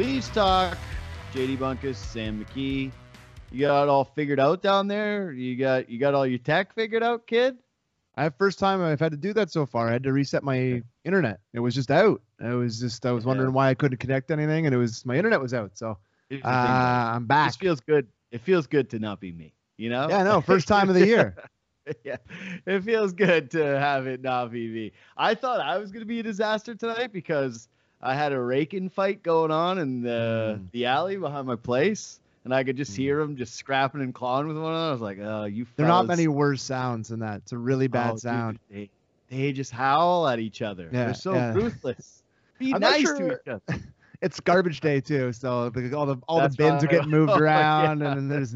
Leafs talk. JD Bunkis, Sam McKee. You got it all figured out down there? You got you got all your tech figured out, kid? I have first time I've had to do that so far. I had to reset my internet. It was just out. I was just I was wondering why I couldn't connect anything, and it was my internet was out. So uh, I'm back. This feels good. It feels good to not be me. You know? Yeah, no, first time of the year. yeah, it feels good to have it not be me. I thought I was gonna be a disaster tonight because I had a raking fight going on in the mm. the alley behind my place, and I could just mm. hear them just scrapping and clawing with one another. I was like, "Oh, you." There are not many worse sounds than that. It's a really bad oh, sound. Dude, they, they just howl at each other. Yeah, They're so yeah. ruthless. Be I'm nice sure. to each other. it's garbage day too, so the, all the all That's the bins are getting moved oh, around, yeah. and there's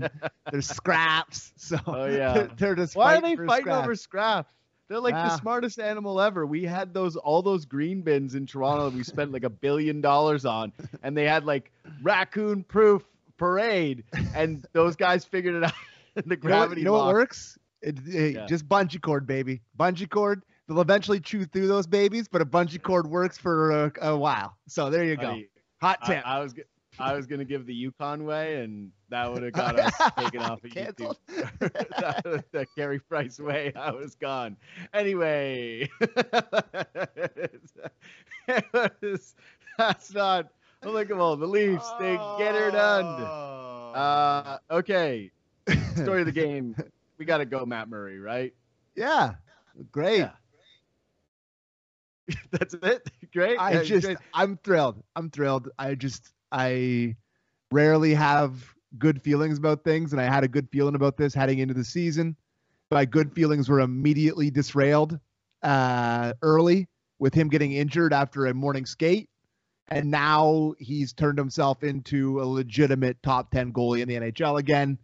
there's scraps. So oh yeah, they're just why are they fighting scraps. over scraps? They're like the ah. smartest animal ever. We had those all those green bins in Toronto that we spent like a billion dollars on, and they had like raccoon proof parade, and those guys figured it out. the gravity. You know what, you know what works? It, it, yeah. Just bungee cord, baby. Bungee cord. They'll eventually chew through those babies, but a bungee cord works for a, a while. So there you go. Hot tip. I, I was I was gonna give the Yukon way, and that would have got us taken off of YouTube. that, the Carey Price way, I was gone. Anyway, that's not applicable. The Leafs, they get her done. Uh, okay, story of the game. We got to go, Matt Murray, right? Yeah, great. Yeah. That's it. Great. I just, great. I'm thrilled. I'm thrilled. I just, I rarely have good feelings about things, and I had a good feeling about this heading into the season. My good feelings were immediately disrailed uh, early with him getting injured after a morning skate, and now he's turned himself into a legitimate top 10 goalie in the NHL again.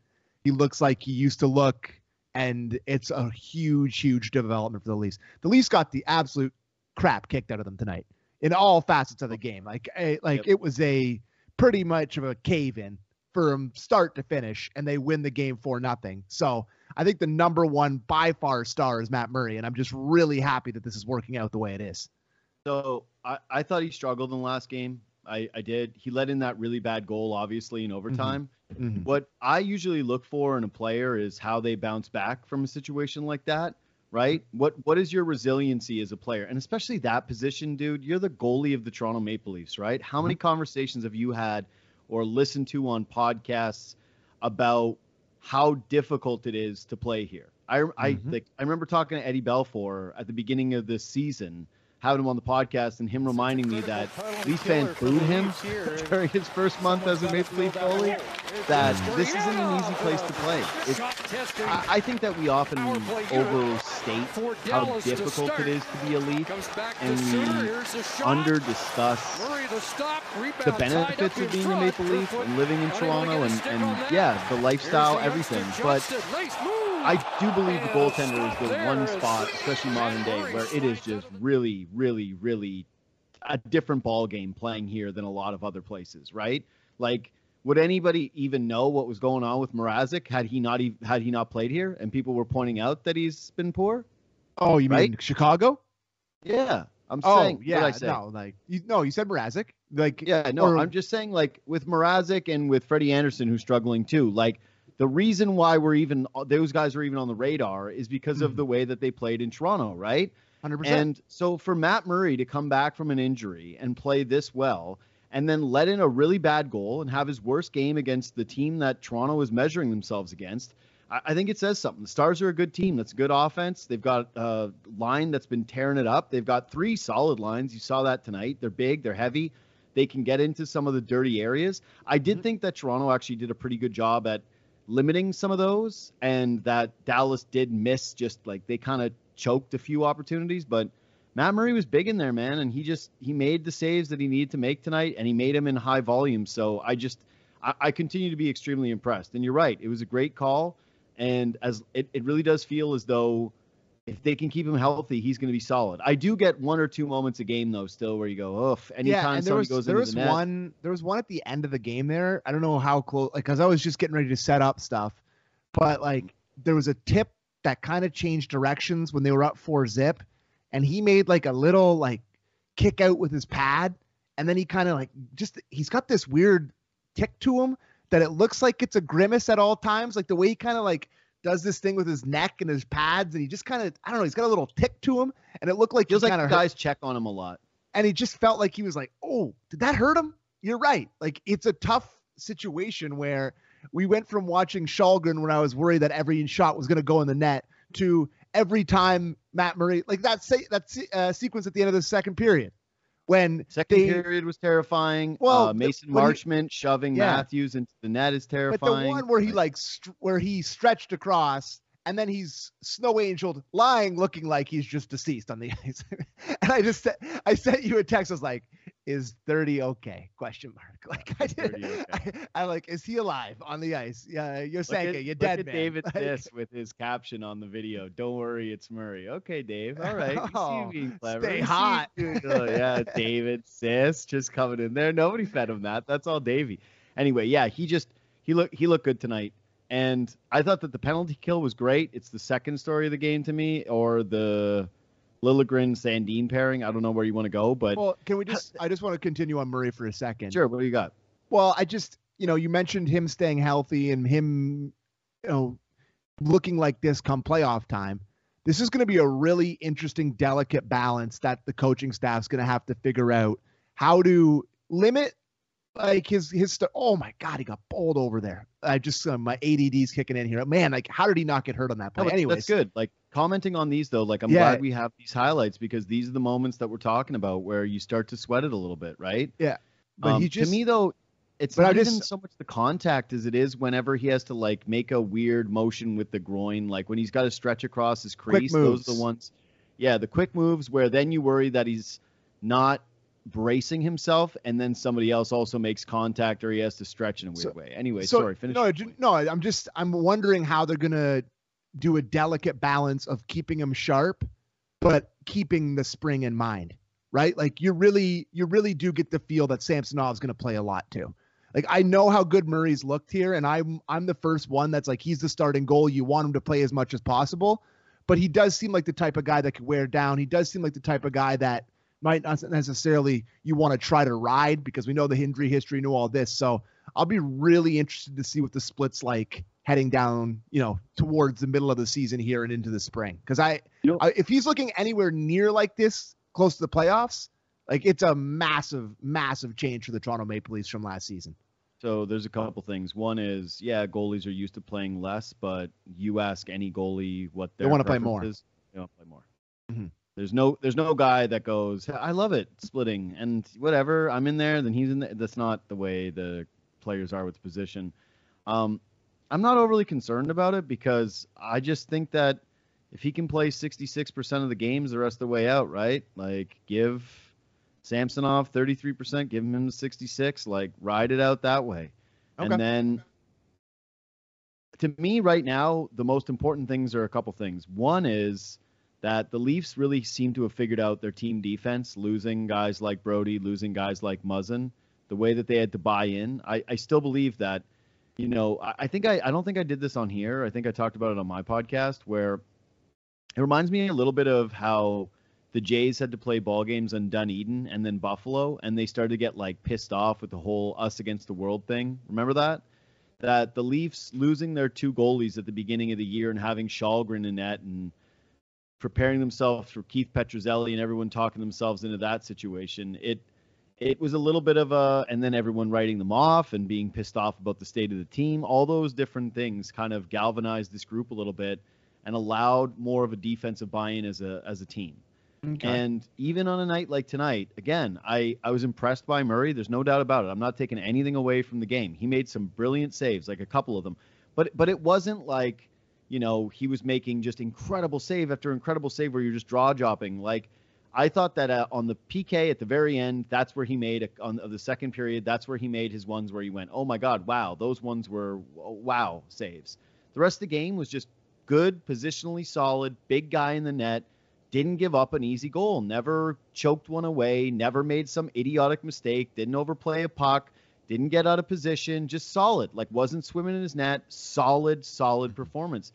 He looks like he used to look, and it's a huge, huge development for the Leafs. The Leafs got the absolute crap kicked out of them tonight in all facets of the game. Like, eh, like yep. it was a pretty much of a cave in from start to finish, and they win the game for nothing. So I think the number one by far star is Matt Murray, and I'm just really happy that this is working out the way it is. So I, I thought he struggled in the last game. I, I did. He let in that really bad goal, obviously, in overtime. Mm-hmm. Mm-hmm. What I usually look for in a player is how they bounce back from a situation like that, right? What What is your resiliency as a player, and especially that position, dude? You're the goalie of the Toronto Maple Leafs, right? How many mm-hmm. conversations have you had or listen to on podcasts about how difficult it is to play here? I I mm-hmm. like I remember talking to Eddie Belfour at the beginning of this season having him on the podcast and him reminding me that these fans booed him during his first month as a Maple Leaf goalie. That this isn't an easy place to play. I, I, think that we often overstate how difficult it is to be elite, and we under discuss the benefits of being a Maple Leaf and living in Toronto and, and yeah, the lifestyle, everything. But I do believe the goaltender is the one spot, especially modern day, where it is just really, really, really a different ball game playing here than a lot of other places, right? Like, would anybody even know what was going on with Mrazek had he not even, had he not played here and people were pointing out that he's been poor? Oh, you right? mean Chicago? Yeah, I'm oh, saying. Yeah, no, like you, no, you said Mrazek. Like yeah, no, or, I'm just saying like with Mrazek and with Freddie Andersen who's struggling too. Like the reason why we're even those guys are even on the radar is because mm. of hmm. the way that they played in Toronto, right? 100%. And so for Matt Murray to come back from an injury and play this well and then let in a really bad goal and have his worst game against the team that Toronto is measuring themselves against, I, I think it says something. The Stars are a good team. That's a good offense. They've got a line that's been tearing it up. They've got three solid lines. You saw that tonight. They're big, they're heavy. They can get into some of the dirty areas. I did mm-hmm. think that Toronto actually did a pretty good job at – limiting some of those, and that Dallas did miss just like they kind of choked a few opportunities, but Matt Murray was big in there, man, and he just he made the saves that he needed to make tonight, and he made them in high volume. So I just I, I continue to be extremely impressed. And you're right, it was a great call, and as it, it really does feel as though if they can keep him healthy, he's going to be solid. I do get one or two moments a game though, still where you go, oof. Anytime yeah, somebody was, goes there into was the net. one. There was one at the end of the game there. I don't know how close, like, because I was just getting ready to set up stuff, but like there was a tip that kind of changed directions when they were up four zip, and he made like a little like kick out with his pad, and then he kind of like just he's got this weird tick to him that it looks like it's a grimace at all times, like the way he kind of like does this thing with his neck and his pads, and he just kind of I don't know, he's got a little tick to him, and it looked like feels he like guys check on him a lot. and he just felt like he was like, "Oh, did that hurt him?" You're right. Like it's a tough situation where we went from watching Källgren when I was worried that every shot was going to go in the net to every time Matt Murray like that say that se- uh, sequence at the end of the second period when Second they, period was terrifying. Well, uh, Mason when he- Marchment shoving Yeah. Matthews into the net is terrifying. but the one where he like st- where he stretched across and then he's snow angeled lying looking like he's just deceased on the ice and i just said i sent you a text i was like is 30 okay question mark like i did okay? I, I like is he alive on the ice yeah you're Look saying you're look dead at man David Like, this with his caption on the video. Don't worry, it's Murray. Okay, Dave. All right. Oh, you being clever. stay hot. oh, yeah, David sis just coming in there. Nobody fed him that. That's all Davey. Anyway, yeah, he just he looked he looked good tonight. And I thought that the penalty kill was great. It's the second story of the game to me, or the Liljegren Sandin pairing. I don't know where you want to go, but well can we just i just want to continue on murray for a second sure. What do you got? Well, I just, you know, you mentioned him staying healthy and him, you know, looking like this come playoff time. This is going to be a really interesting, delicate balance that the coaching staff's going to have to figure out how to limit like his his st- oh my god he got bowled over there i just uh, my add's kicking in here man like how did he not get hurt on that play No, but anyways that's good. Like commenting on these though, like I'm Yeah. glad we have these highlights because these are the moments that we're talking about where you start to sweat it a little bit, right? Yeah. But Um, he just to me though, it's But not even so much the contact as it is whenever he has to like make a weird motion with the groin, like when he's got to stretch across his crease. Those are the ones. Yeah, the quick moves where then you worry that he's not bracing himself, and then somebody else also makes contact or he has to stretch in a weird So- way. Anyway, so, sorry, finish. No, no, I'm just I'm wondering how they're gonna do a delicate balance of keeping him sharp, but keeping the spring in mind, right? Like you really you really do get the feel that Samsonov's gonna play a lot too. Like I know how good Murray's looked here, and I'm I'm the first one that's like he's the starting goal. You want him to play as much as possible, but he does seem like the type of guy that could wear down. He does seem like the type of guy that might not necessarily you want to try to ride because we know the injury history, know all this. So I'll be really interested to see what the split's like heading down, you know, towards the middle of the season here and into the spring. Because I, You know- I, if he's looking anywhere near like this, close to the playoffs, like it's a massive, massive change for the Toronto Maple Leafs from last season. So there's a couple things. One is, yeah, goalies are used to playing less, but you ask any goalie what They wanna play more. is, They want to play more. Mhm. There's no there's no guy that goes, I love it splitting and whatever. I'm in there, then he's in there. That's not the way the players are with the position. Um, I'm not overly concerned about it because I just think that if he can play 66% of the games the rest of the way out, right? Like give Samsonov 33%, give him the 66, like ride it out that way. Okay. And then to me right now, the most important things are a couple things. One is that the Leafs really seem to have figured out their team defense, losing guys like Brodie, losing guys like Muzzin, the way that they had to buy in. I, I still believe that, you know, I, I think I, I don't think I did this on here. I think I talked about it on my podcast where it reminds me a little bit of how the Jays had to play ball games on Dunedin and then Buffalo, and they started to get like pissed off with the whole us against the world thing. Remember that? That the Leafs losing their two goalies at the beginning of the year and having Källgren in net and preparing themselves for Keith Petruzzelli and everyone talking themselves into that situation. It it was a little bit of a and then everyone writing them off and being pissed off about the state of the team. All those different things kind of galvanized this group a little bit and allowed more of a defensive buy-in as a as a team. And even on a night like tonight, again, I, I was impressed by Murray. There's no doubt about it. I'm not taking anything away from the game. He made some brilliant saves, like a couple of them. But but it wasn't like, you know, he was making just incredible save after incredible save where you're just draw dropping. Like I thought that uh, on the PK at the very end, that's where he made a, on of the second period. That's where he made his ones where he went, oh my god, wow, those ones were wow saves. The rest of the game was just good, positionally solid, big guy in the net didn't give up an easy goal, never choked one away, never made some idiotic mistake, didn't overplay a puck, didn't get out of position, just solid. Like wasn't swimming in his net, solid, solid performance.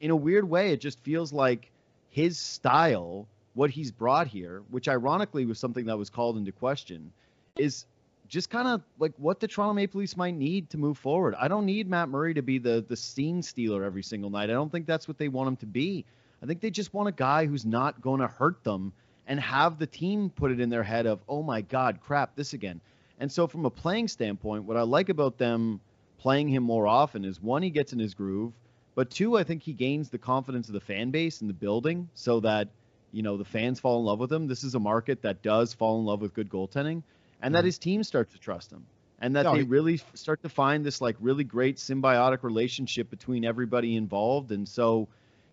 In a weird way, it just feels like his style, what he's brought here, which ironically was something that was called into question, is just kind of like what the Toronto Maple Leafs might need to move forward. I don't need Matt Murray to be the the scene stealer every single night. I don't think that's what they want him to be. I think they just want a guy who's not going to hurt them and have the team put it in their head of, "Oh my god, crap, this again." And so from a playing standpoint, what I like about them playing him more often is one he gets in his groove, but two I think he gains the confidence of the fan base and the building so that you know the fans fall in love with him. This is a market that does fall in love with good goaltending and that mm-hmm. his team starts to trust him and that no, they really start to find this like really great symbiotic relationship between everybody involved and so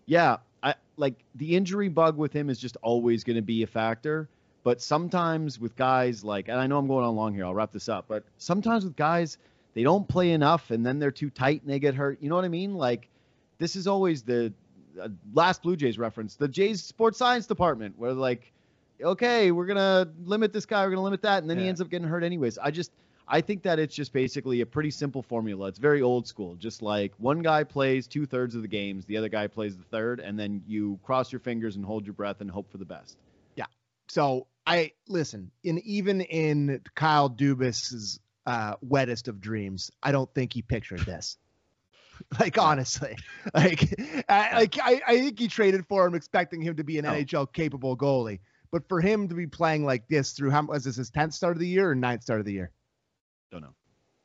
yeah i like the injury bug with him is just always going to be a factor but sometimes with guys like and i know i'm going on long here i'll wrap this up but sometimes with guys they don't play enough and then they're too tight and they get hurt you know what i mean like this is always the uh, last blue jays reference the jays sports science department where like okay, we're gonna limit this guy, we're gonna limit that, and then yeah. he ends up getting hurt anyways. I just I think that it's just basically a pretty simple formula. It's very old school. Just like one guy plays two thirds of the games, the other guy plays the third, and then you cross your fingers and hold your breath and hope for the best. So I listen, in even in Kyle Dubas's uh, wettest of dreams, I don't think he pictured this. like honestly, like I, like I, I think he traded for him expecting him to be an NHL capable goalie. But for him to be playing like this through how was this his tenth start of the year or ninth start of the year? Don't know.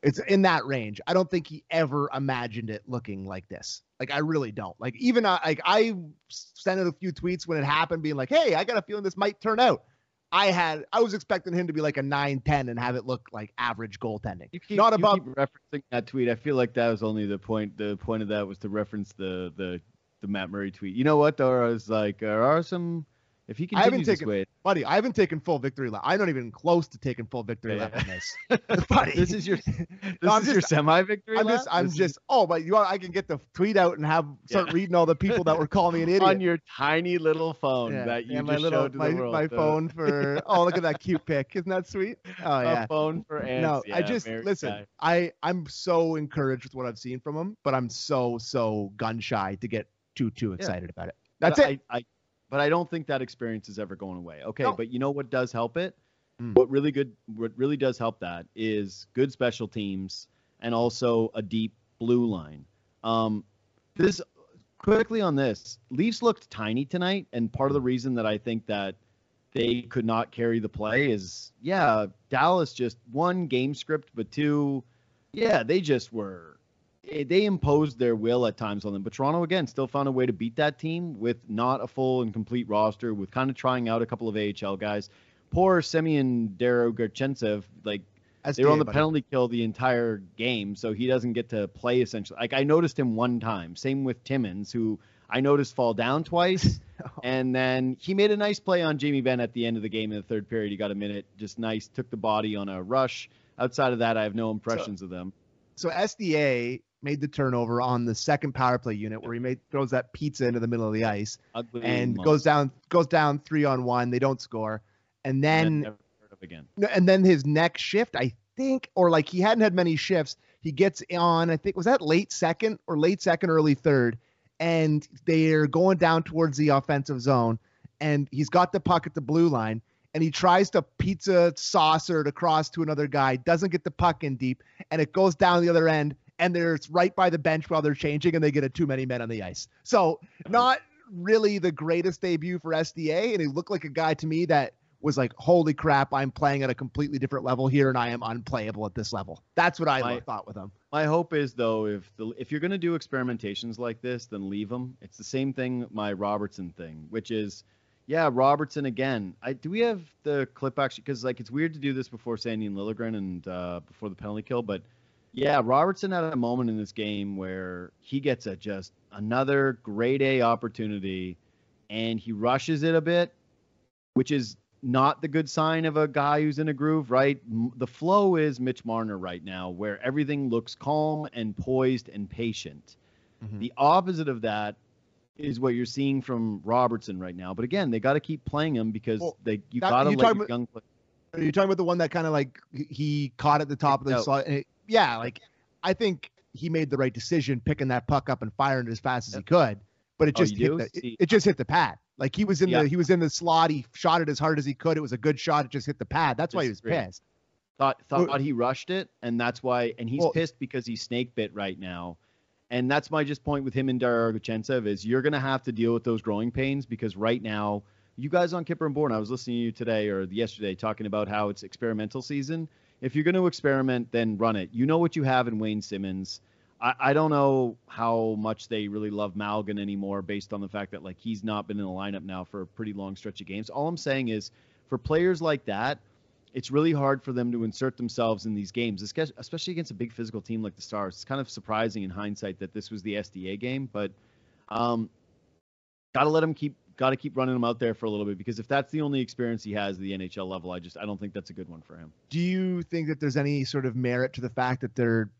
It's in that range. I don't think he ever imagined it looking like this. Like I really don't. Like even uh, like I sent out a few tweets when it happened, being like, "Hey, I got a feeling this might turn out." I had I was expecting him to be like a 9-10 and have it look like average goaltending. You keep, Not above referencing that tweet. I feel like that was only the point. The point of that was to reference the the the Matt Murray tweet. You know what There was like, there are some if he continues I haven't taken, way, buddy, I haven't taken full victory lap. I'm not even close to taking full victory yeah. lap on this. buddy, this is your this no, is just, your semi victory I'm lap. Just, I'm this just. Is... Oh, but you, I can get the tweet out and have start yeah. reading all the people that were calling me an idiot on your tiny little phone yeah. that you yeah, my just little, showed to my, the world. My phone for. oh, look at that cute pic. Isn't that sweet? Oh yeah. A phone for ants. No, I just listen. Guy. I I'm so encouraged with what I've seen from him, but I'm so so gun shy to get too too excited about it. That's it. I, I but I don't think that experience is ever going away. Okay, no. but you know what does help it? Mm. What really good, what really does help that is good special teams and also a deep blue line. Um, this quickly on this, Leafs looked tiny tonight, and part of the reason that I think that they could not carry the play is, yeah, Dallas just one game script, but two, yeah, they just were Eh, they imposed their will at times on them. But Toronto again still found a way to beat that team with not a full and complete roster, with kind of trying out a couple of AHL guys. Poor Semyon Der-Arguchintsev, like they were on the buddy. penalty kill the entire game, so he doesn't get to play essentially. Like I noticed him one time. Same with Timmins, who I noticed fall down twice, oh. and then he made a nice play on Jamie Benn at the end of the game in the third period. He got a minute, just nice, took the body on a rush. Outside of that, I have no impressions so, of them. So SDA made the turnover on the second power play unit where he made throws that pizza into the middle of the ice Ugly and monster. goes down goes down three on one. They don't score, and then again. And then his next shift, I think, or like he hadn't had many shifts. He gets on. I think was that late second or late second, early third, and they're going down towards the offensive zone, and he's got the puck at the blue line. And he tries to pizza saucer it across to another guy, doesn't get the puck in deep, and it goes down the other end and they're right by the bench while they're changing and they get a too many men on the ice. So not really the greatest debut for SDA. And he looked like a guy to me that was like, holy crap, I'm playing at a completely different level here and I am unplayable at this level. That's what I my, thought with him. My hope is though, if the, if you're going to do experimentations like this, then leave them. It's the same thing, my Robertson thing, which is, yeah, Robertson again. I do we have the clip actually? Because like it's weird to do this before Sandy and Liljegren and uh, before the penalty kill, but – yeah, Robertson had a moment in this game where he gets a just another grade A opportunity and he rushes it a bit, which is not the good sign of a guy who's in a groove, right? The flow is Mitch Marner right now, where everything looks calm and poised and patient. Mm-hmm. The opposite of that is what you're seeing from Robertson right now. But again, they got to keep playing him because well, they you got to let about, young play. Are you talking about the one that kind of like he caught at the top of the slot? Yeah, like I think he made the right decision picking that puck up and firing it as fast as he could. But it oh, just oh, hit the, it, it, just hit the pad. Like he was in yeah. the he was in the slot. He shot it as hard as he could. It was a good shot. It just hit the pad. That's why he was pissed. Thought thought well, he rushed it, and that's why. And he's well, pissed because he's snake bit right now. And that's my just point with him and Der-Arguchintsev is you're gonna have to deal with those growing pains because right now, you guys on Kyper and Bourne, I was listening to you today or yesterday talking about how it's experimental season. If you're gonna experiment, then run it. You know what you have in Wayne Simmonds. I, I don't know how much they really love Malgin anymore based on the fact that like he's not been in the lineup now for a pretty long stretch of games. All I'm saying is for players like that, it's really hard for them to insert themselves in these games, especially against a big physical team like the Stars. It's kind of surprising in hindsight that this was the SDA game, but um, got to let them keep got to keep running him out there for a little bit because if that's the only experience he has at the NHL level, I just I don't think that's a good one for him. Do you think that there's any sort of merit to the fact that they're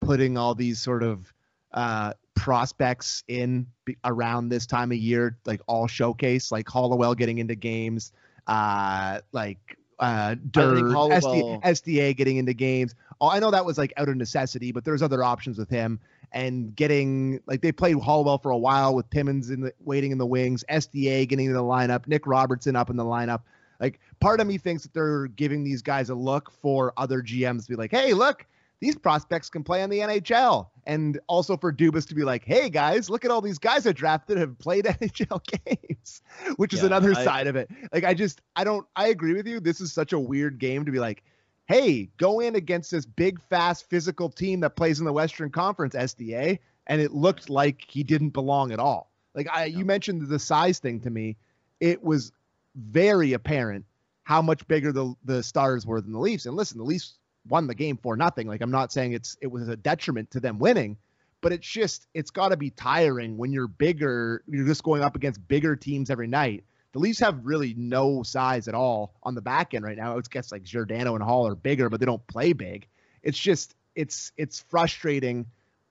putting all these sort of uh, prospects in around this time of year, like all showcase, like Hollowell getting into games, uh, like uh, Dirt, SD, SDA getting into games. Oh, I know that was like out of necessity, but there's other options with him and getting like they played Hollowell for a while with Timmins in the waiting in the wings, SDA getting in the lineup, Nick Robertson up in the lineup. Like part of me thinks that they're giving these guys a look for other GMs to be like, hey, look, these prospects can play in the NHL. And also for Dubas to be like, hey guys, look at all these guys I drafted have played NHL games, which is another I, side of it. Like I just I don't I agree with you. This is such a weird game to be like, hey, go in against this big, fast, physical team that plays in the Western Conference, SDA, and it looked like he didn't belong at all. Like I you mentioned the size thing to me. It was very apparent how much bigger the the stars were than the Leafs. And listen, the Leafs won the game for nothing. Like I'm not saying it's it was a detriment to them winning, but it's just it's got to be tiring when you're bigger. You're just going up against bigger teams every night. The Leafs have really no size at all on the back end right now. It's guess like Giordano and Holl are bigger, but they don't play big. It's just it's it's frustrating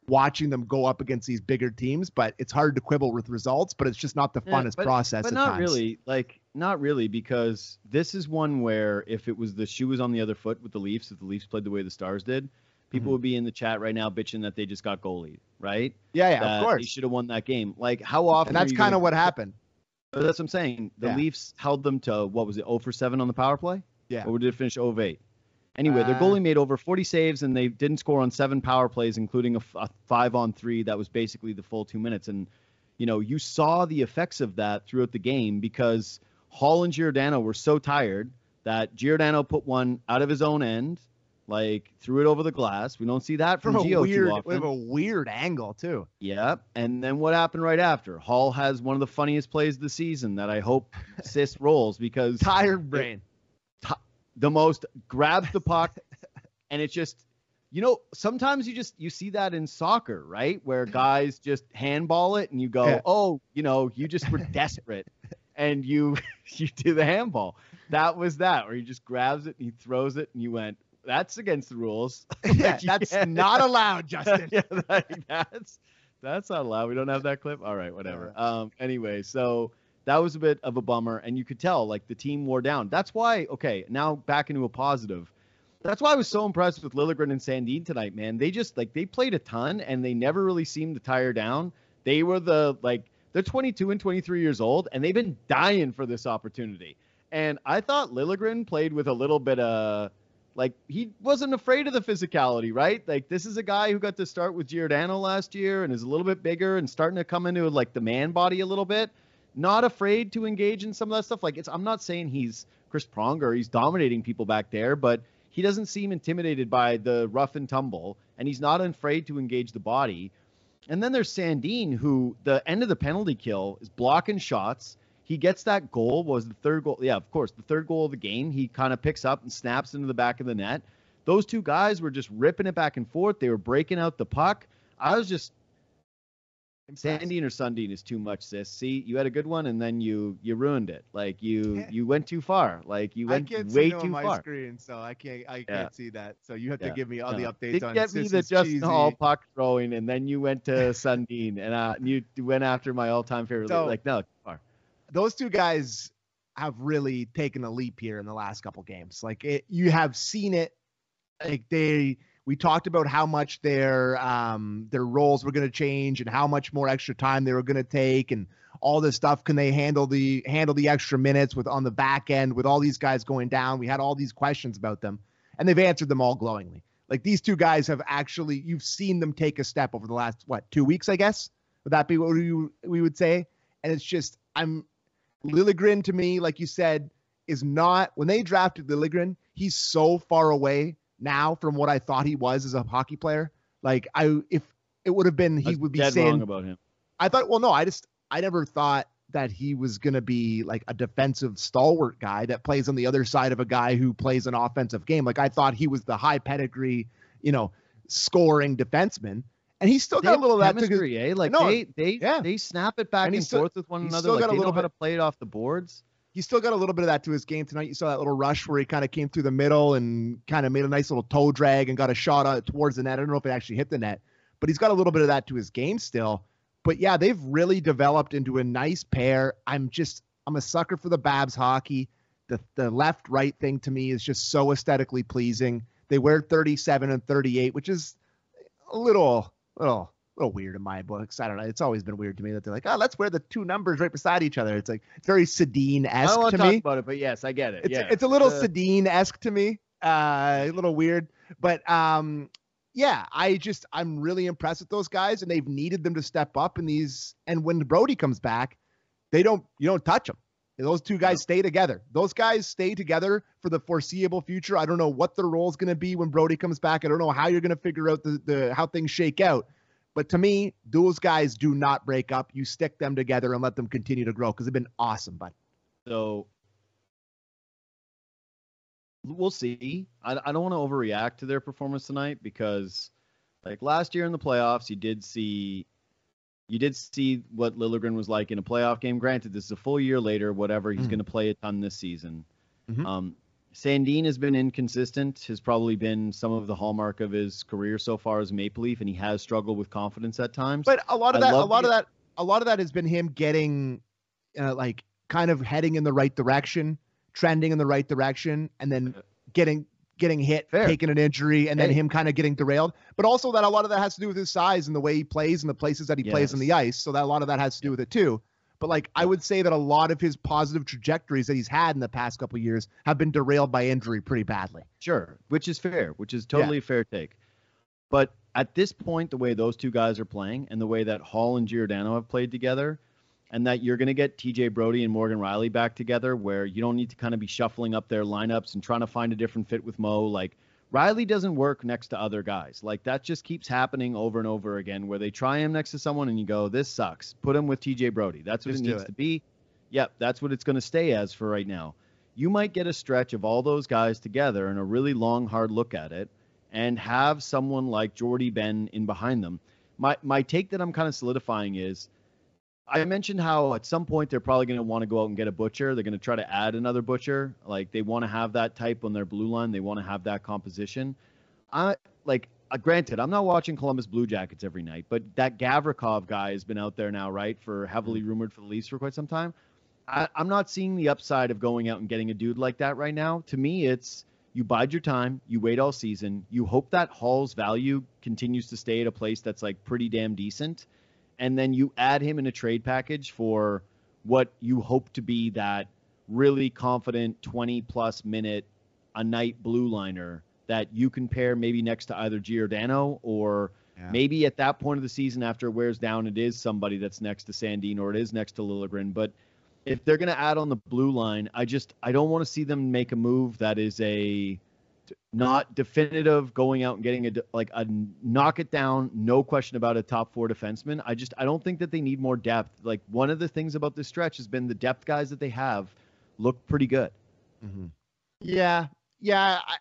watching them go up against these bigger teams, but it's hard to quibble with results, but it's just not the funnest but, process. But not times. really. Like not really, because this is one where if it was the shoe was on the other foot with the Leafs, if the Leafs played the way the Stars did, people mm-hmm. would be in the chat right now bitching that they just got goalie, right? Yeah, yeah, that of course. They should have won that game. Like how often? And that's kind of what happened. That's what I'm saying. The yeah. Leafs held them to what was it, 0 for 7 on the power play? Yeah. Or did it finish 0 of 8? Anyway, their uh, goalie made over 40 saves and they didn't score on seven power plays, including a, a five on three. That was basically the full two minutes. And, you know, you saw the effects of that throughout the game because Holl and Giordano were so tired that Giordano put one out of his own end, like threw it over the glass. We don't see that from, from Gio weird, too often. With a weird angle too. Yep. And then what happened right after? Holl has one of the funniest plays of the season that I hope Sis rolls because tired brain. It, the most grabs the puck and it's just you know sometimes you just you see that in soccer right where guys just handball it and you go yeah. oh you know you just were desperate and you you do the handball that was that where he just grabs it and he throws it and you went that's against the rules yeah that's not allowed justin yeah like, that's that's not allowed we don't have that clip all right whatever um anyway so that was a bit of a bummer. And you could tell like the team wore down. That's why, okay, now back into a positive. That's why I was so impressed with Liljegren and Sandin tonight, man. They just like they played a ton and they never really seemed to tire down. They were the like they're 22 and 23 years old and they've been dying for this opportunity. And I thought Liljegren played with a little bit of like he wasn't afraid of the physicality, right? Like this is a guy who got to start with Giordano last year and is a little bit bigger and starting to come into like the man body a little bit not afraid to engage in some of that stuff. Like it's I'm not saying he's Chris Pronger, he's dominating people back there, but he doesn't seem intimidated by the rough and tumble, and he's not afraid to engage the body. And then there's Sandin, who the end of the penalty kill is blocking shots. He gets that goal, was the third goal. Yeah, of course, the third goal of the game. He kind of picks up and snaps into the back of the net. Those two guys were just ripping it back and forth. They were breaking out the puck. I was just Sandin or Sundin is too much, sis. See, you had a good one, and then you you ruined it. Like you you went too far. Like you went I can't way see too my far. screen, so I can't I yeah. can't see that. So you have to give me all no. the updates Didn't on. get me the Justin Holl puck throwing, and then you went to Sundin, and uh, you went after my all-time favorite. So, like no, far. Those two guys have really taken a leap here in the last couple games. Like it, you have seen it. Like they we talked about how much their um, their roles were going to change and how much more extra time they were going to take and all this stuff. Can they handle the handle the extra minutes with on the back end with all these guys going down? We had all these questions about them, and they've answered them all glowingly. Like these two guys have actually, you've seen them take a step over the last what two weeks, I guess. Would that be what we, we would say? And it's just, I'm Liljegren to me, like you said, is not when they drafted Liljegren, he's so far away now from what I thought he was as a hockey player. Like I, if it would have been, he would be dead saying wrong about him. I thought, well, no, I just, I never thought that he was going to be like a defensive stalwart guy that plays on the other side of a guy who plays an offensive game. Like I thought he was the high pedigree, you know, scoring defenseman. And he's still They got a little of that to chemistry, eh? Like No, they they yeah. they snap it back And and, still- forth with one another. still Like got a little bit of play it off the boards. he's still got a little bit of that to his game tonight. You saw that little rush where he kind of came through the middle and kind of made a nice little toe drag and got a shot on, towards the net. I don't know if it actually hit the net, but he's got a little bit of that to his game still. But yeah, they've really developed into a nice pair. I'm just I'm a sucker for the Babs hockey. The the left right thing to me is just so aesthetically pleasing. They wear 37 and 38, which is a little little little weird in my books. I don't know. It's always been weird to me that they're like, oh, let's wear the two numbers right beside each other. It's like it's very Sedin esque to to talk me. about it, but yes, I get it. It's yeah, it's a little Uh, Sedin esque to me. Uh, a little weird, but um, yeah, I just I'm really impressed with those guys, and they've needed them to step up in these. And when Brodie comes back, they don't you don't touch them. Those two guys stay together. Those guys stay together for the foreseeable future. I don't know what their role is going to be when Brodie comes back. I don't know how you're going to figure out the, the how things shake out. But to me, those guys do not break up. You stick them together and let them continue to grow because they've been awesome. But So we'll see. I, I don't want to overreact to their performance tonight because, like last year in the playoffs, you did see you did see what Liljegren was like in a playoff game. Granted, this is a full year later. Whatever, he's Mhm. going to play a ton this season. Mhm. Um, Sandin has been inconsistent. Has probably been some of the hallmark of his career so far as Maple Leaf, and he has struggled with confidence at times. But a lot of I that, a lot the- of that, a lot of that has been him getting, uh, like, kind of heading in the right direction, trending in the right direction, and then getting getting hit, Fair. taking an injury, and then Hey. him kind of getting derailed. But also that a lot of that has to do with his size and the way he plays and the places that he plays on the ice. So that a lot of that has to do with it too. But like I would say that a lot of his positive trajectories that he's had in the past couple years have been derailed by injury pretty badly. Sure, which is fair, which is totally a fair take. But at this point, the way those two guys are playing and the way that Holl and Giordano have played together, and that you're going to get TJ Brodie and Morgan Rielly back together, where you don't need to kind of be shuffling up their lineups and trying to find a different fit with Mo. Like Rielly doesn't work next to other guys. Like that just keeps happening over and over again, where they try him next to someone and you go, "This sucks." Put him with TJ Brodie. That's what Just it needs it. to be. Yep, that's what it's going to stay as for right now you might get a stretch of all those guys together and a really long, hard look at it, and have someone like Jordy Benn in behind them. My my take that I'm kind of solidifying is, I mentioned how at some point they're probably going to want to go out and get a butcher. They're going to try to add another butcher. Like they want to have that type on their blue line. They want to have that composition. I like. Uh, granted, I'm not watching Columbus Blue Jackets every night, but that Gavrikov guy has been out there now, right, for heavily rumored for the Leafs for quite some time. I, I'm not seeing the upside of going out and getting a dude like that right now. To me, it's you bide your time, you wait all season, you hope that Holl's value continues to stay at a place that's like pretty damn decent, and then you add him in a trade package for what you hope to be that really confident 20 plus minute a night blue liner that you can pair maybe next to either Giordano or Yeah. maybe at that point of the season after it wears down it is somebody that's next to Sandin or it is next to Liljegren. But if they're going to add on the blue line, I just I don't want to see them make a move that is a not definitive going out and getting a like a knock it down, no question about a top four defenseman. I just I don't think that they need more depth. Like one of the things about this stretch has been the depth guys that they have look pretty good. Mm-hmm. Yeah, yeah. I,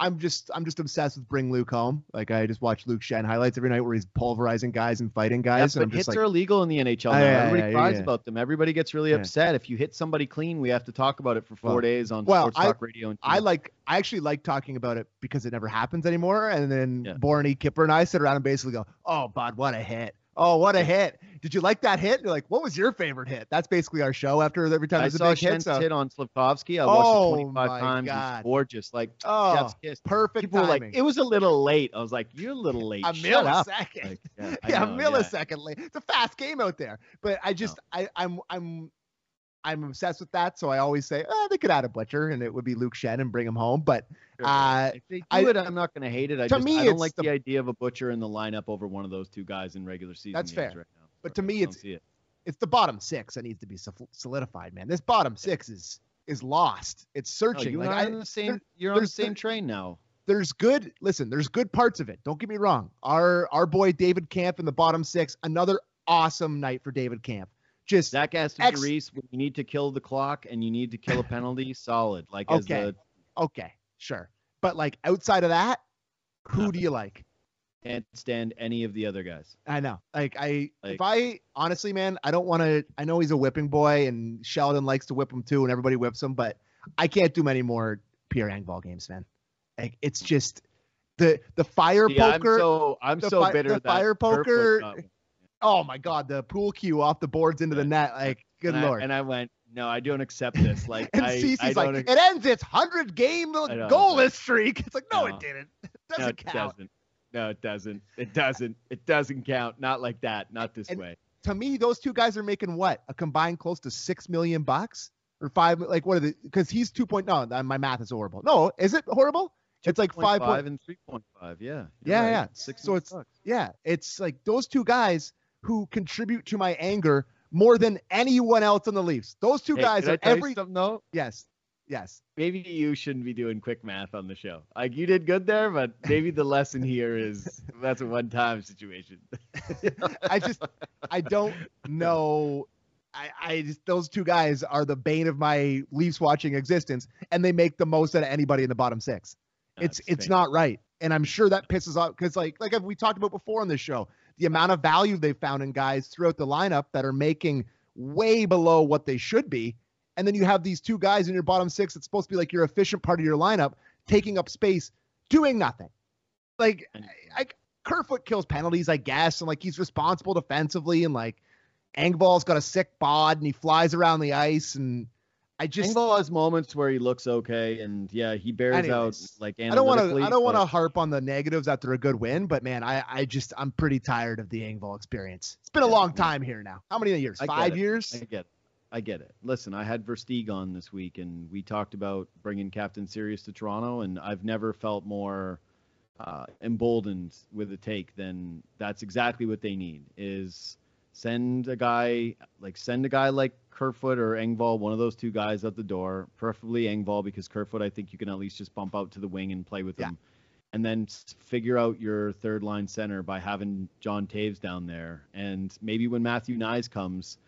I'm just I'm just obsessed with bring Luke home. Like I just watch Luke Schenn highlights every night where he's pulverizing guys and fighting guys. Yeah, and but I'm just hits like, are illegal in the NHL now. Yeah, Everybody yeah, cries yeah. about them. Everybody gets really upset if you hit somebody clean. We have to talk about it for four Well- days on well, Sports I- Talk Radio. And I like I actually like talking about it because it never happens anymore. And then Yeah. Borny, Kyper, and I sit around and basically go, "Oh, Bud, what a hit! Oh, what a hit! Did you like that hit?" You're like, "What was your favorite hit?" That's basically our show. After every time I there's a saw big hit, so hit on Slavkovsky. I watched Oh, it 25 my times. God. It's gorgeous. Like oh, Jeff's kiss. perfect People were like, it was a little late. I was like, you're a little late. a Shut up. millisecond. Like, yeah, yeah, know, a millisecond late. It's a fast game out there. But I just I I'm I'm I'm obsessed with that. So I always say, oh, they could add a butcher and it would be Luke Schenn and bring him home. But uh, if they do I- it, I'm not going to hate it. I to just me, I don't it's like the, the- idea of a butcher in the lineup over one of those two guys in regular season That's games fair. right now. But to me, it's- it. it's the bottom six that needs to be solidified, man. This bottom six is is lost. It's No, searching. you like and I I, are on the same. there- you're on the same train now. there's good. Listen, there's good parts of it. Don't get me wrong. Our our boy David Kämpf in the bottom six, another awesome night for David Kämpf. Just Zach Aston Ex- Reese, when you need to kill the clock and you need to kill a penalty, solid. Like as Okay. the okay, sure. But like outside of that, who do you like? can't stand any of the other guys. I know. Like I if I honestly, man, I don't want to I know he's a whipping boy and Sheldon likes to whip him too and everybody whips him, but I can't do many more Pierre Engvall games, man. Like it's just the the fire See, I'm poker. so I'm so bitter the fire poker-. Oh my god, the pool cue off the boards into the net. Like good and lord. I, and I went, no, I don't accept this. Like And I, Cece's I like, it ends its hundred game goalless streak. It's like, no, No. it didn't. It doesn't it count. doesn't. No, it doesn't. It doesn't. It doesn't count. Not like that. Not this And- way. To me, those two guys are making what a combined close to six million bucks or five. Like what are the? Because he's two point. No, my math is horrible. No, is it horrible? It's like five point. and three point five. Yeah. Yeah, right. yeah. Six So it's- bucks. Yeah, it's like those two guys who contribute to my anger more than anyone else on the Leafs. Those two Hey, guys are every. though. Yes, yes. Maybe you shouldn't be doing quick math on the show. Like you did good there, but maybe the lesson here is that's a one-time situation. I just I don't know. I, I just those two guys are the bane of my Leafs watching existence, and they make the most out of anybody in the bottom six. It's That's it's not right, and I'm sure that pisses off because like like we talked about before on this show, the amount of value they've found in guys throughout the lineup that are making way below what they should be, and then you have these two guys in your bottom six that's supposed to be like your efficient part of your lineup taking up space, doing nothing. Like And- I, Kerfoot kills penalties, I guess, and like he's responsible defensively, and like Engvall's got a sick bod and he flies around the ice, and I just Engvall has moments where he looks okay, and yeah, he bears Anyways, out like I don't want to I don't want to harp on the negatives after a good win, but man, I I just I'm pretty tired of the Engvall experience. It's been a long time here now. How many years? I Five years? I get it. I get it. Listen, I had Versteeg on this week, and we talked about bringing Captain Serious to Toronto, and I've never felt more uh, emboldened with a take than that's exactly what they need is send a guy like send a guy like Kerfoot or Engvall, one of those two guys out the door, preferably Engvall because Kerfoot I think you can at least just bump out to the wing and play with Yeah. him. And then figure out your third line center by having John Toews down there. And maybe when Matthew Knies comes,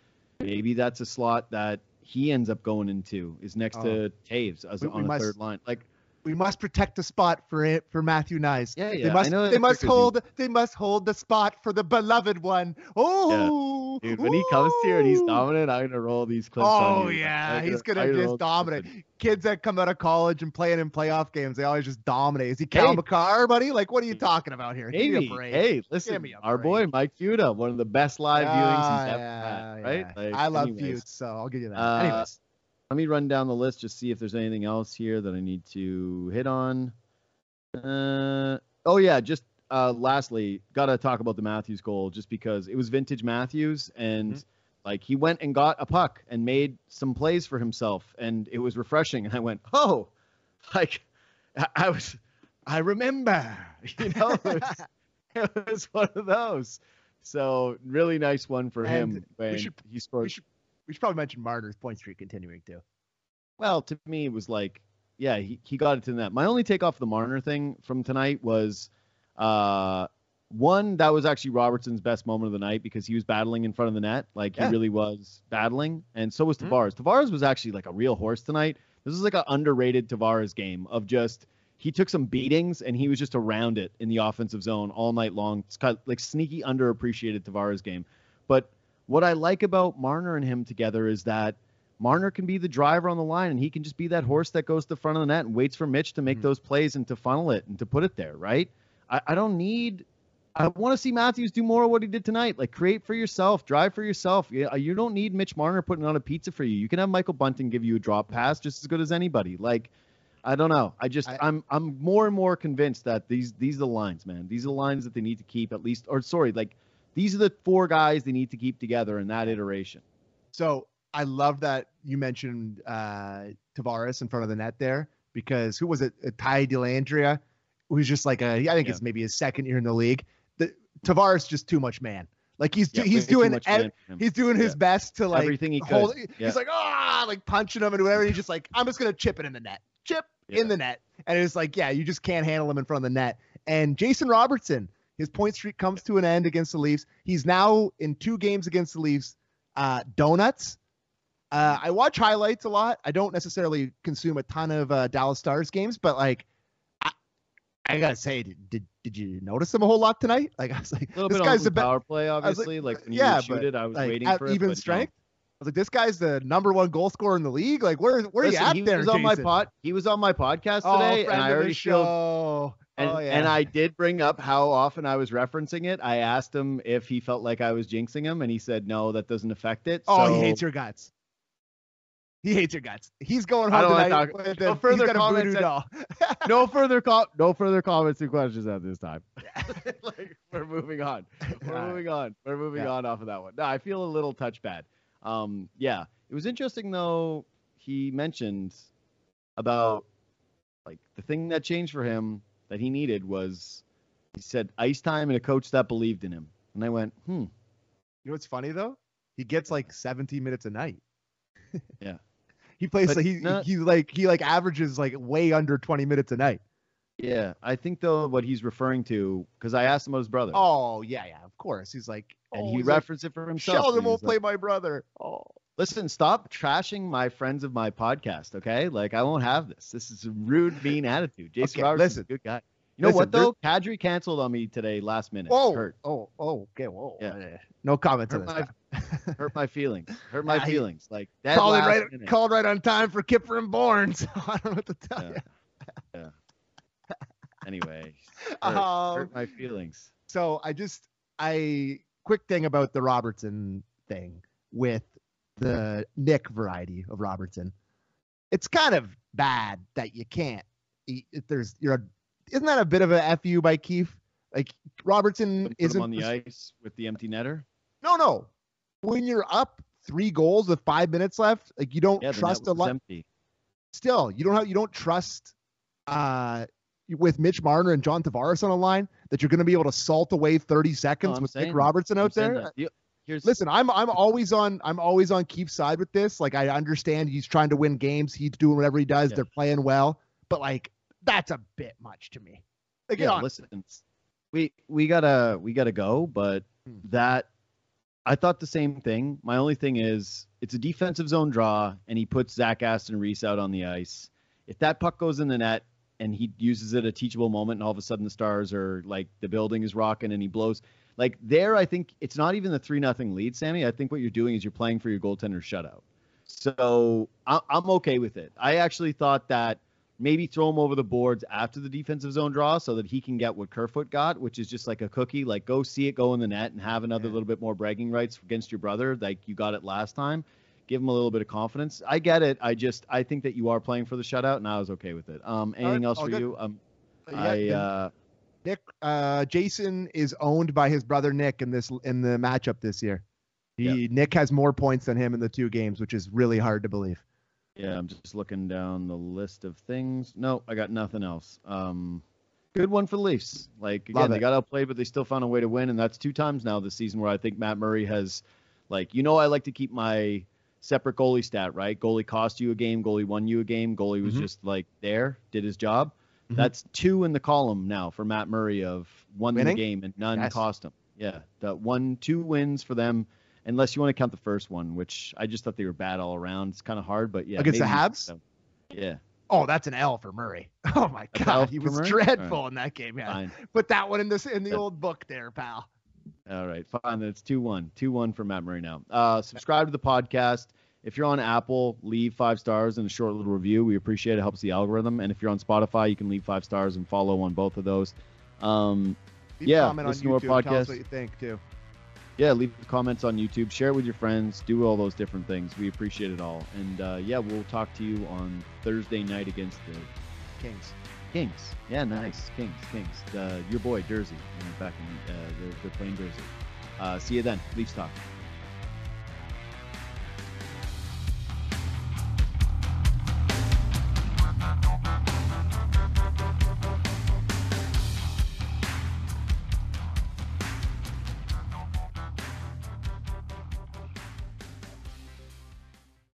maybe that's a slot that he ends up going into is next Oh. to Toews as We- we on a must- third line. Like We must protect the spot for it for Matthew Knies. Yeah, They yeah, I must they must you. hold they must hold the spot for the beloved one. Oh dude, when he comes here and he's dominant, I'm gonna roll these clips on Oh yeah, I'm he's gonna just dominate. Kids that come out of college and playing in playoff games, they always just dominate. Is he Cale Hey. Makar, buddy? Like, what are you talking about here? Maybe. Hey, listen, our boy Mike Fuda, one of the best live viewings Ah, he's ever yeah, had, right? yeah. Like, I love anyways, feuds, so I'll give you that. Uh, Anyways, Let me run down the list just see if there's anything else here that I need to hit on. Uh, oh yeah, just uh, lastly, gotta talk about the Matthews goal just because it was vintage Matthews and Mhm. like he went and got a puck and made some plays for himself and it was refreshing and I went, oh, like I, I was, I remember, you know, it was, it was one of those. So really nice one for And him when should- he scored. we should we should probably mention Marner's point streak continuing too. Well, to me, it was like, yeah, he, he got it to the net. My only take off the Marner thing from tonight was, uh, one that was actually Robertson's best moment of the night because he was battling in front of the net, like Yeah. he really was battling, and so was Mhm. Tavares. Tavares was actually like a real horse tonight. This is like an underrated Tavares game of just he took some beatings and he was just around it in the offensive zone all night long. It's kind of like sneaky underappreciated Tavares game, but what I like about Marner and him together is that Marner can be the driver on the line and he can just be that horse that goes to the front of the net and waits for Mitch to make Mhm. those plays and to funnel it and to put it there, right? I, I don't need I want to see Matthews do more of what he did tonight. Like create for yourself, drive for yourself. You, you don't need Mitch Marner putting on a pizza for you. You can have Michael Bunting give you a drop pass just as good as anybody. Like I don't know. I just I- I, am I'm more and more convinced that these these are the lines, man. These are the lines that they need to keep at least or sorry, like these are the four guys they need to keep together in that iteration. So I love that you mentioned uh, Tavares in front of the net there because who was it? Uh, Ty Dellandrea, who's just like a I think yeah. it's maybe his second year in the league. The Tavares just too much man. Like he's yeah, he's doing ed, he's doing his best to like everything he hold. Yeah. He's like ah like punching him and whatever. He's just like I'm just gonna chip it in the net, chip in the net, and it's like yeah you just can't handle him in front of the net. And Jason Robertson, his point streak comes to an end against the Leafs. He's now in two games against the Leafs. Uh, donuts uh, I watch highlights a lot. I don't necessarily consume a ton of uh, Dallas Stars games, but like, I, I gotta say, did, did, did you notice him a whole lot tonight? Like, I was like, a little this bit guy's the power play, obviously. Like, like, when yeah, you shoot it, I was like, waiting for even it, strength. No. I was like, this guy's the number one goal scorer in the league. Like, where where Listen, are you at he there? Was Jason? on my pod. He was on my podcast oh, today, and I already showed. And, oh, yeah. and I did bring up how often I was referencing it. I asked him if he felt like I was jinxing him, and he said no, that doesn't affect it. Oh, so, he hates your guts. He hates your guts. He's going home tonight. With no further comments. at, no further com- No further comments and questions at this time. like, we're moving on. We're All moving on. We're moving yeah. on off of that one. No, I feel a little touch bad. Um, yeah, it was interesting though. He mentioned about like the thing that changed for him that he needed was he said ice time and a coach that believed in him. And I went, hmm. You know what's funny though? He gets like 17 minutes a night. yeah. He plays like he not, he like he like averages like way under 20 minutes a night. Yeah, I think though what he's referring to because I asked him about his brother. Oh yeah, yeah, of course. He's like, and oh, he referenced like, it for himself. Sheldon won't like, play my brother. Oh, listen, stop trashing my friends of my podcast, okay? Like I won't have this. This is a rude, mean attitude. Jason okay, Roberts listen, good guy. You know listen, what though? Kadri canceled on me today last minute. Whoa. Hurt. Oh, oh, okay, whoa. Yeah. No comments hurt on this. My, hurt my feelings. Hurt my feelings. Like that. Called right, minute. called right on time for Kyper and Bourne. So I don't know what to tell yeah. you. yeah. Anyway, hurt, um, hurt my feelings. So I just I quick thing about the Robertson thing with the Nick variety of Robertson. It's kind of bad that you can't. If there's you're a, isn't that a bit of a fu by Keefe? Like Robertson isn't on the ice with the empty netter. No, no. When you're up three goals with five minutes left, like you don't yeah, trust a lot. Still, you don't have you don't trust uh with Mitch Marner and John Tavares on a line that you're going to be able to salt away 30 seconds no, with Nick Robertson out there. Here's, Listen, I'm I'm always on I'm always on Keefe's side with this. Like I understand he's trying to win games. He's doing whatever he does. Yeah. They're playing well, but like that's a bit much to me. Like, yeah, listen, we we gotta we gotta go, but hmm. that I thought the same thing. My only thing is it's a defensive zone draw, and he puts Zach Aston Reese out on the ice. If that puck goes in the net and he uses it a teachable moment, and all of a sudden the stars are like the building is rocking, and he blows like there. I think it's not even the three nothing lead, Sammy. I think what you're doing is you're playing for your goaltender shutout. So I'm okay with it. I actually thought that maybe throw him over the boards after the defensive zone draw so that he can get what Kerfoot got, which is just like a cookie. Like go see it go in the net and have another yeah. little bit more bragging rights against your brother, like you got it last time. Give him a little bit of confidence. I get it. I just I think that you are playing for the shutout, and I was okay with it. Um, anything right, else for good. you? Um, yeah, I uh, Nick, uh, Jason is owned by his brother Nick in this in the matchup this year. He yeah. Nick has more points than him in the two games, which is really hard to believe. Yeah, I'm just looking down the list of things. No, I got nothing else. Um, good one for the Leafs. Like again, they got outplayed, but they still found a way to win, and that's two times now this season where I think Matt Murray has, like, you know, I like to keep my separate goalie stat, right? Goalie cost you a game, goalie won you a game, goalie was mm-hmm. just like there, did his job. Mm-hmm. That's two in the column now for Matt Murray of won Winning? the game and none yes. cost him. Yeah, that one, two wins for them unless you want to count the first one, which I just thought they were bad all around. It's kind of hard, but yeah. Against the Habs? So. Yeah. Oh, that's an L for Murray. Oh my god, he was Murray? dreadful right. in that game. Yeah, Fine. put that one in this in the old book there, pal. All right, fine. It's two one, two one for Matt Murray now. Uh, subscribe to the podcast. If you're on Apple, leave five stars and a short little review. We appreciate it. it. Helps the algorithm. And if you're on Spotify, you can leave five stars and follow on both of those. Um, yeah, listen to our podcast. Tell us what you think too yeah, leave comments on YouTube, share it with your friends, do all those different things. We appreciate it all. And uh, yeah, we'll talk to you on Thursday night against the Kings. Kings. Yeah, nice. Kings, Kings. Uh, your boy, Jersey. Back in, uh, they're, they're playing Jersey. Uh, see you then. Leafs talk.